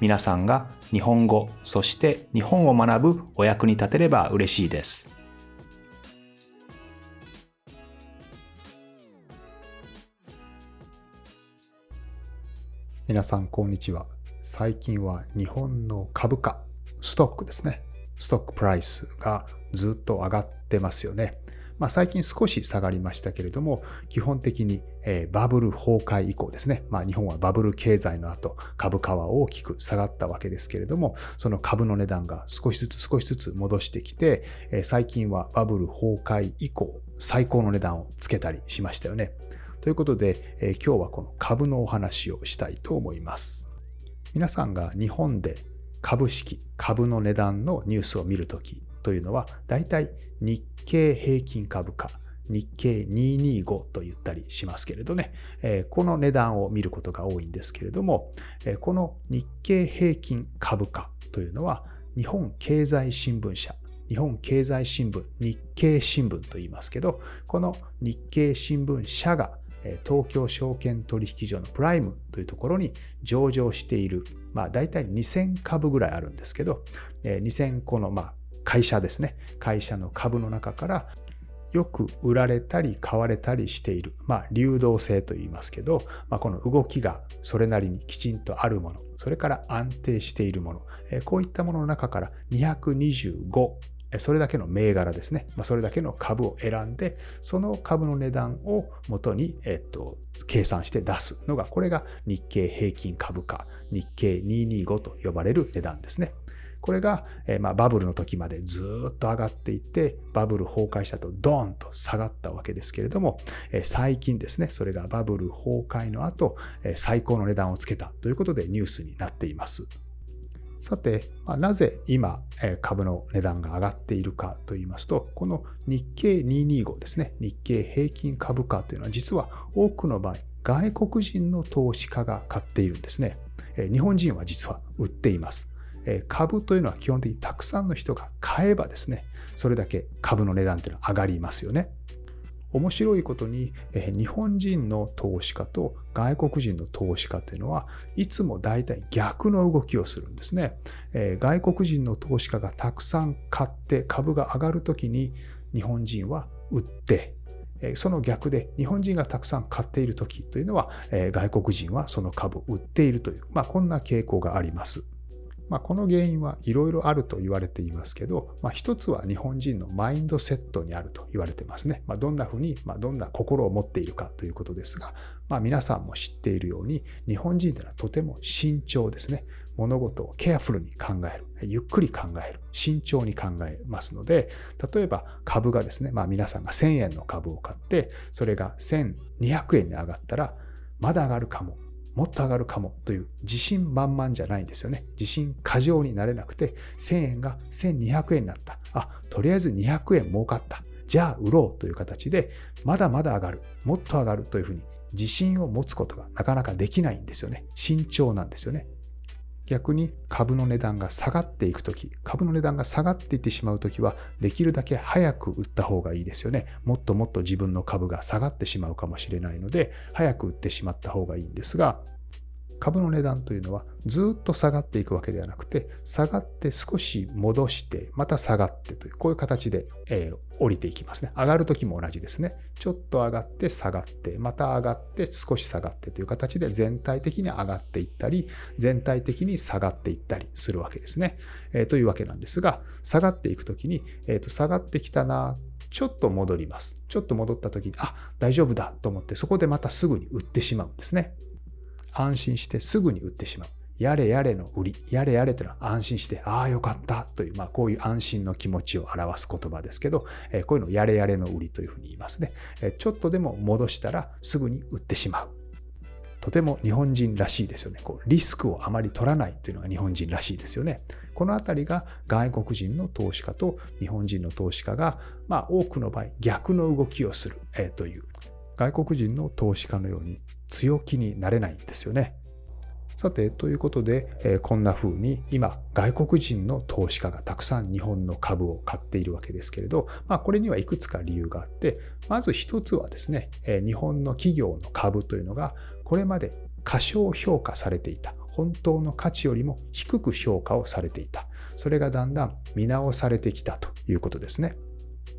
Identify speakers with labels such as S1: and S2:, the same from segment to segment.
S1: 皆さんが日本語、そして日本を学ぶお役に立てれば嬉しいです。皆さん、こんにちは。最近は日本の株価、ストックですね。ストックプライスがずっと上がってますよね。まあ、最近少し下がりましたけれども、基本的に、バブル崩壊以降ですね、まあ、日本はバブル経済の後、株価は大きく下がったわけですけれども、その株の値段が少しずつ少しずつ戻してきて、最近はバブル崩壊以降、最高の値段をつけたりしましたよね。ということで、今日はこの株のお話をしたいと思います。皆さんが日本で株式、株の値段のニュースを見るときというのは、大体日経平均株価、日経225と言ったりしますけれどね、この値段を見ることが多いんですけれども、この日経平均株価というのは、日本経済新聞社、日本経済新聞、日経新聞と言いますけど、この日経新聞社が東京証券取引所のプライムというところに上場している、まあ大体2000株ぐらいあるんですけど、2000個のまあ会社ですね。会社の株の中からよく売られたり買われたりしている、まあ、流動性と言いますけど、まあ、この動きがそれなりにきちんとあるもの、それから安定しているもの、こういったものの中から225、それだけの銘柄ですね、ま、それだけの株を選んで、その株の値段を元に、えっと、計算して出す。のが、これが日経平均株価、日経225と呼ばれる値段ですね。これが、えまあ、バブルの時までずっと上がっていって、バブル崩壊したとドーンと下がったわけですけれども、え最近ですね、それがバブル崩壊の後、え最高の値段をつけたということでニュースになっています。さて、まあ、なぜ今、株の値段が上がっているかと言いますと、この日経225ですね、日経平均株価というのは実は多くの場合、外国人の投資家が買っているんですね。日本人は実は売っています。株というのは基本的にたくさんの人が買えばですね、それだけ株の値段というのは上がりますよね。面白いことに、日本人の投資家と外国人の投資家というのはいつも大体逆の動きをするんですね。外国人の投資家がたくさん買って株が上がるときに日本人は売って、その逆で日本人がたくさん買っているときというのは外国人はその株を売っているという、まあ、こんな傾向があります。まあ、この原因はいろいろあると言われていますけど、まあ、一つは日本人のマインドセットにあると言われてますね。まあ、どんなふうに、まあ、どんな心を持っているかということですが、まあ、皆さんも知っているように、日本人というのはとても慎重ですね。物事をケアフルに考える。ゆっくり考える。慎重に考えますので、例えば株がですね、まあ皆さんが1000円の株を買って、それが1200円に上がったら、まだ上がるかも、もっと上がるかもという自信満々じゃないんですよね。自信過剰になれなくて、1000円が1200円になった。あ、とりあえず200円儲かった。じゃあ売ろうという形で、まだまだ上がる。もっと上がるというふうに自信を持つことがなかなかできないんですよね。慎重なんですよね。逆に株の値段が下がっていくとき、株の値段が下がっていってしまうときは、できるだけ早く売った方がいいですよね。もっともっと自分の株が下がってしまうかもしれないので、早く売ってしまった方がいいんですが、株の値段というのはずっと下がっていくわけではなくて、下がって少し戻して、また下がってという、こういう形で、えー、降りていきますね。上がるときも同じですね。ちょっと上がって下がって、また上がって少し下がってという形で全体的に上がっていったり、全体的に下がっていったりするわけですね。えー、というわけなんですが、下がっていくときに、えーと、下がってきたな、ちょっと戻ります。ちょっと戻った時に、あ、大丈夫だと思って、そこでまたすぐに売ってしまうんですね。安心してすぐに売ってしまう。やれやれの売り、やれやれというのは安心して、ああよかったという、まあこういう安心の気持ちを表す言葉ですけど、えこういうのをやれやれの売りというふうに言いますね。えちょっとでも戻したらすぐに売ってしまう。とても日本人らしいですよね。こうリスクをあまり取らないというのが日本人らしいですよね。このあたりが外国人の投資家と日本人の投資家が、まあ、多くの場合逆の動きをする、えー、という外国人の投資家のように強気になれないんですよね。さて、ということで、え、こんな風に今、外国人の投資家がたくさん日本の株を買っているわけですけれど、まあ、これにはいくつか理由があって、まず一つはですね、え、日本の企業の株というのが、これまで過小評価されていた。本当の価値よりも低く評価をされていた。それがだんだん見直されてきたということですね。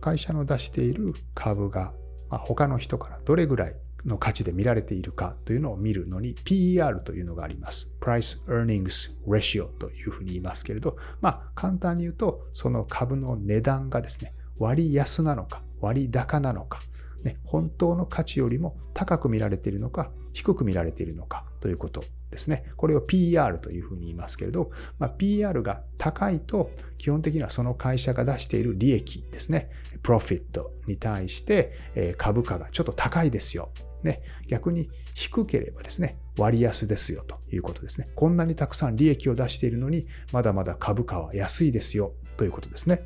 S1: 会社の出している株が、まあ、他の人からどれぐらいの価値で見られているかというのを見るのに PER というのがあります。Price Earnings Ratio というふうに言いますけれど、まあ簡単に言うとその株の値段がですね、割安なのか割高なのか、ね、本当の価値よりも高く見られているのか低く見られているのかということですね。これを PR というふうに言いますけれど、まあ、PR が高いと基本的にはその会社が出している利益ですね。プロフィットに対して株価がちょっと高いですよね、逆に低ければですね、割安ですよということですね。こんなにたくさん利益を出しているのに、まだまだ株価は安いですよということですね。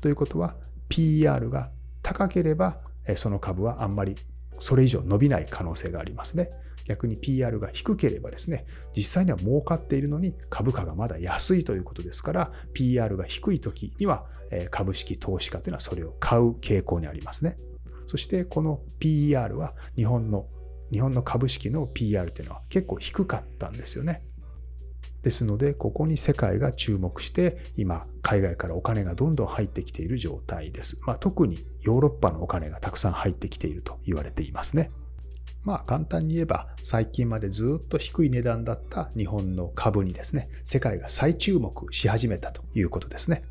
S1: ということは、PR が高ければ、その株はあんまりそれ以上伸びない可能性がありますね。逆に PR が低ければですね、実際には儲かっているのに株価がまだ安いということですから、PR が低い時には株式投資家というのはそれを買う傾向にありますね。そしてこの PER は日本の日本の株式の PER というのは結構低かったんですよね。ですので、ここに世界が注目して、今、海外からお金がどんどん入ってきている状態です。まあ、特にヨーロッパのお金がたくさん入ってきていると言われていますね。まあ、簡単に言えば、最近までずっと低い値段だった日本の株にですね、世界が再注目し始めたということですね。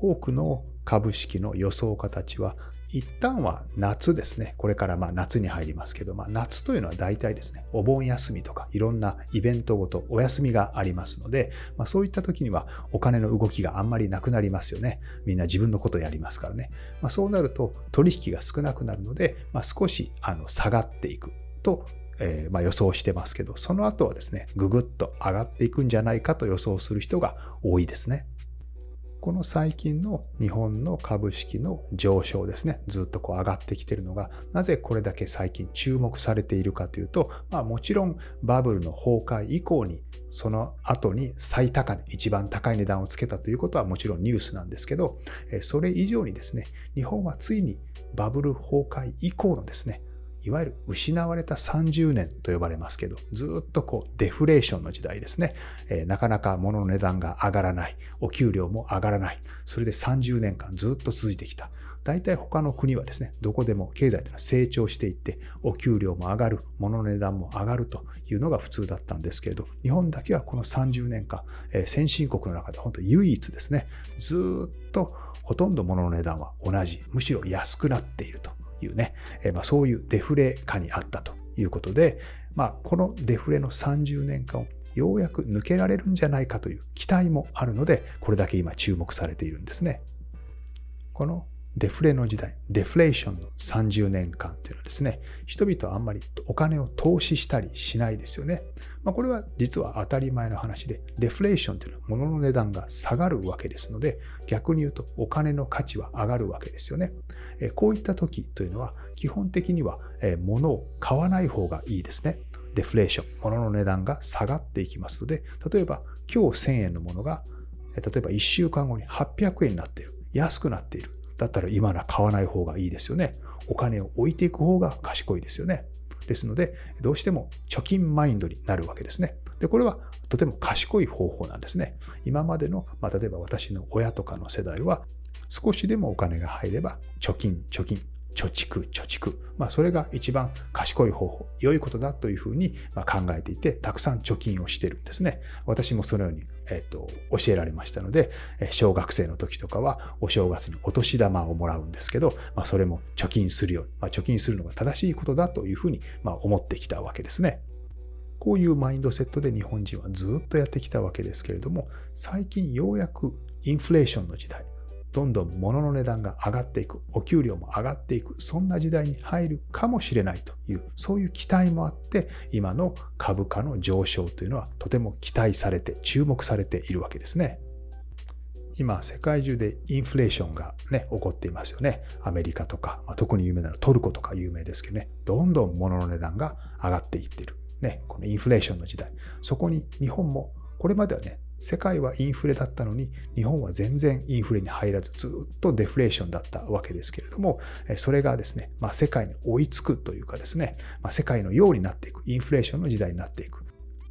S1: 多くの株式の予想家たちは一旦は夏ですね。これからまあ夏に入りますけど、まあ、夏というのは大体ですね、お盆休みとかいろんなイベントごとお休みがありますので、まあ、そういった時にはお金の動きがあんまりなくなりますよね。みんな自分のことやりますからね。まあ、そうなると取引が少なくなるので、ま、少しあの下がっていくとえー、ま、予想してますけど、その後はですね、ぐぐっと上がっていくんじゃないかと予想する人が多いですね。この最近の日本の株式の上昇ですね、ずっとこう上がってきているのが、なぜこれだけ最近注目されているかというと、まあ、もちろんバブルの崩壊以降に、その後に最高値、一番高い値段をつけたということはもちろんニュースなんですけど、それ以上にですね、日本はついにバブル崩壊以降のですね、いわゆる失われた30年と呼ばれますけど、ずっとこうデフレーションの時代ですね。えー、なかなか物の値段が上がらない。お給料も上がらない。それで30年間ずっと続いてきた。大体他の国はですね、どこでも経済というのは成長していって、お給料も上がる、物の値段も上がるというのが普通だったんですけれど、日本だけはこの30年間、えー、先進国の中で本当唯一ですね、ずっとほとんど物の値段は同じ、むしろ安くなっているというね、えまあ、そういうデフレ下にあったということで、まあ、このデフレの30年間をようやく抜けられるんじゃないかという期待もあるので、これだけ今注目されているんですね。このデフレの時代、デフレーションの30年間というのはですね、人々はあんまりお金を投資したりしないですよね。まあ、これは実は当たり前の話で、デフレーションというのは物の値段が下がるわけですので、逆に言うとお金の価値は上がるわけですよね。こういった時というのは、基本的には物を買わない方がいいですね。デフレーション、物の値段が下がっていきますので、例えば今日1000円のものが、例えば1週間後に800円になっている。安くなっている。だったら今なら買わない方がいいですよね。お金を置いていく方が賢いですよね。ですので、どうしても貯金マインドになるわけですね。で、これはとても賢い方法なんですね。今までの、まあ、例えば私の親とかの世代は、少しでもお金が入れば、貯金、貯金、貯蓄、貯蓄。まあ、それが一番賢い方法、良いことだというふうに考えていて、たくさん貯金をしているんですね。私もそのように、えっと、教えられましたので、小学生の時とかは、お正月にお年玉をもらうんですけど、まあ、それも貯金するように、まあ、貯金するのが正しいことだというふうに、まあ、思ってきたわけですね。こういうマインドセットで日本人はずっとやってきたわけですけれども、最近ようやくインフレーションの時代、どんどん物の値段が上がっていく、お給料も上がっていく、そんな時代に入るかもしれないという、そういう期待もあって、今の株価の上昇というのはとても期待されて、注目されているわけですね。今、世界中でインフレーションがね、起こっていますよね。アメリカとか、まあ、特に有名なのはトルコとか有名ですけどね、どんどん物の値段が上がっていってる。ね、このインフレーションの時代。そこに日本も、これまではね、世界はインフレだったのに、日本は全然インフレに入らず、ずっとデフレーションだったわけですけれども、それがですね、まあ、世界に追いつくというかですね、まあ、世界のようになっていく、インフレーションの時代になっていく。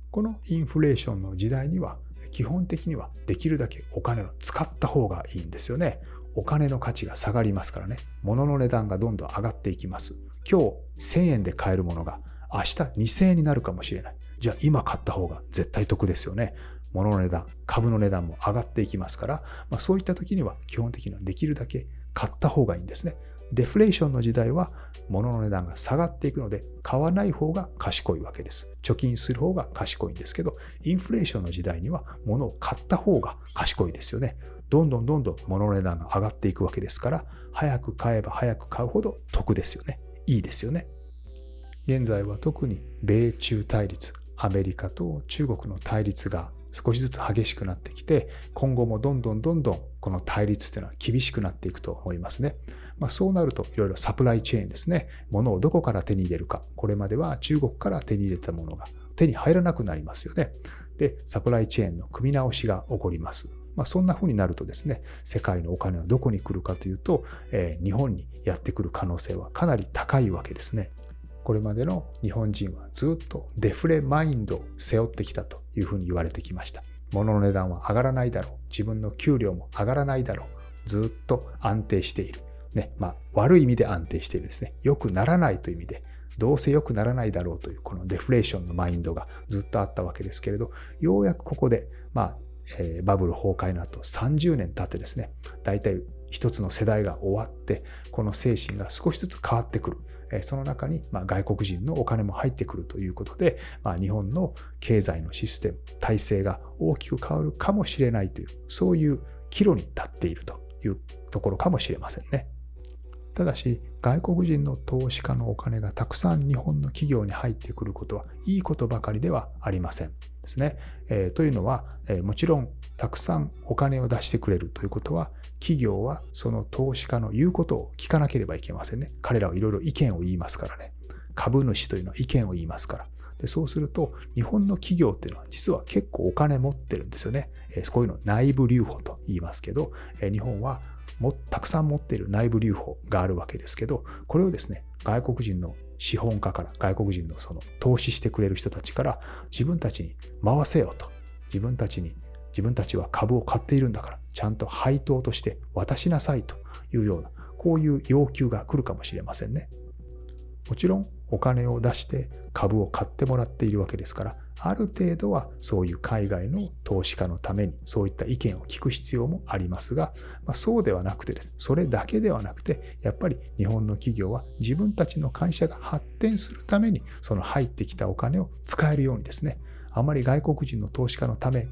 S1: このインフレーションの時代には、基本的にはできるだけお金を使った方がいいんですよね。お金の価値が下がりますからね。物の値段がどんどん上がっていきます。今日1000円で買えるものが明日2000円になるかもしれない。じゃあ今買った方が絶対得ですよね。物の値段、株の値段も上がっていきますから、まあ、そういった時には基本的にはできるだけ買った方がいいんですね。デフレーションの時代は物の値段が下がっていくので買わない方が賢いわけです。貯金する方が賢いんですけど、インフレーションの時代には物を買った方が賢いですよね。どんどんどんどん物の値段が上がっていくわけですから、早く買えば早く買うほど得ですよね。いいですよね。現在は特に米中対立、アメリカと中国の対立が少しずつ激しくなってきて、今後もどんどんどんどんこの対立というのは厳しくなっていくと思いますね。まあ、そうなるといろいろサプライチェーンですね。物をどこから手に入れるか。これまでは中国から手に入れたものが手に入らなくなりますよね。で、サプライチェーンの組み直しが起こります。まあ、そんな風になるとですね、世界のお金はどこに来るかというと、えー、日本にやってくる可能性はかなり高いわけですね。これまでの日本人はずっとデフレマインドを背負ってきたというふうに言われてきました。物の値段は上がらないだろう。自分の給料も上がらないだろう。ずっと安定している。ね、まあ、悪い意味で安定しているですね。良くならないという意味で、どうせ良くならないだろうという、このデフレーションのマインドがずっとあったわけですけれど、ようやくここで、まあ、え、バブル崩壊の後30年経ってですね、大体一つの世代が終わって、この精神が少しずつ変わってくる。その中に、外国人のお金も入ってくるということで、日本の経済のシステム、体制が大きく変わるかもしれないという、そういう岐路に立っているというところかもしれませんね。ただし、外国人の投資家のお金がたくさん日本の企業に入ってくることはいいことばかりではありません。ですね。え、というのは、え、もちろんたくさんお金を出してくれるということは、企業はその投資家の言うことを聞かなければいけませんね。彼らはいろいろ意見を言いますからね。株主というのは意見を言いますから。でそうすると、日本の企業っていうのは実は結構お金持ってるんですよね。えー、こういうの内部留保と言いますけど、え日本はもたくさん持っている内部留保があるわけですけど、これをですね、外国人の資本家から、外国人のその投資してくれる人たちから自分たちに回せよと。自分たちに、自分たちは株を買っているんだから、ちゃんと配当として渡しなさいというような、こういう要求が来るかもしれませんね。もちろんお金を出して株を買ってもらっているわけですから、ある程度はそういう海外の投資家のためにそういった意見を聞く必要もありますが、まあ、そうではなくてです、それだけではなくて、やっぱり日本の企業は自分たちの会社が発展するために、その入ってきたお金を使えるようにですね、あまり外国人の投資家のため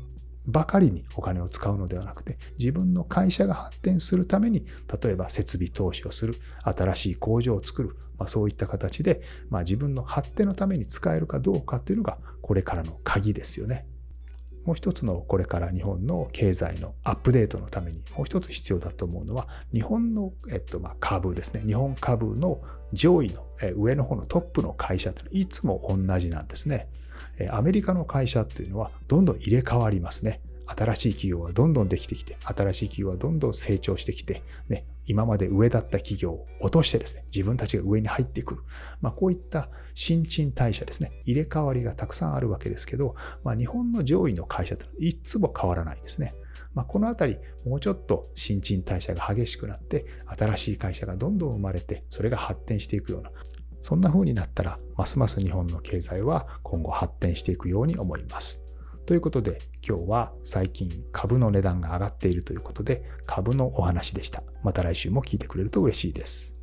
S1: ばかりにお金を使うのではなくて、自分の会社が発展するために、例えば設備投資をする、新しい工場を作る、まあ、そういった形で、まあ、自分の発展のために使えるかどうかというのが、これからの鍵ですよね。もう一つのこれから日本の経済のアップデートのためにもう一つ必要だと思うのは日本の、えっと、まあ株ですね日本株の上位の上の方のトップの会社というのはいつも同じなんですね。アメリカの会社っていうのはどんどん入れ替わりますね。新しい企業はどんどんできてきて、新しい企業はどんどん成長してきて、ね、今まで上だった企業を落としてですね、自分たちが上に入ってくる。まあ、こういった新陳代謝ですね、入れ替わりがたくさんあるわけですけど、まあ、日本の上位の会社っていつも変わらないですね。まあ、このあたり、もうちょっと新陳代謝が激しくなって、新しい会社がどんどん生まれて、それが発展していくような、そんな風になったら、ますます日本の経済は今後発展していくように思います。ということで、今日は最近株の値段が上がっているということで、株のお話でした。また来週も聞いてくれると嬉しいです。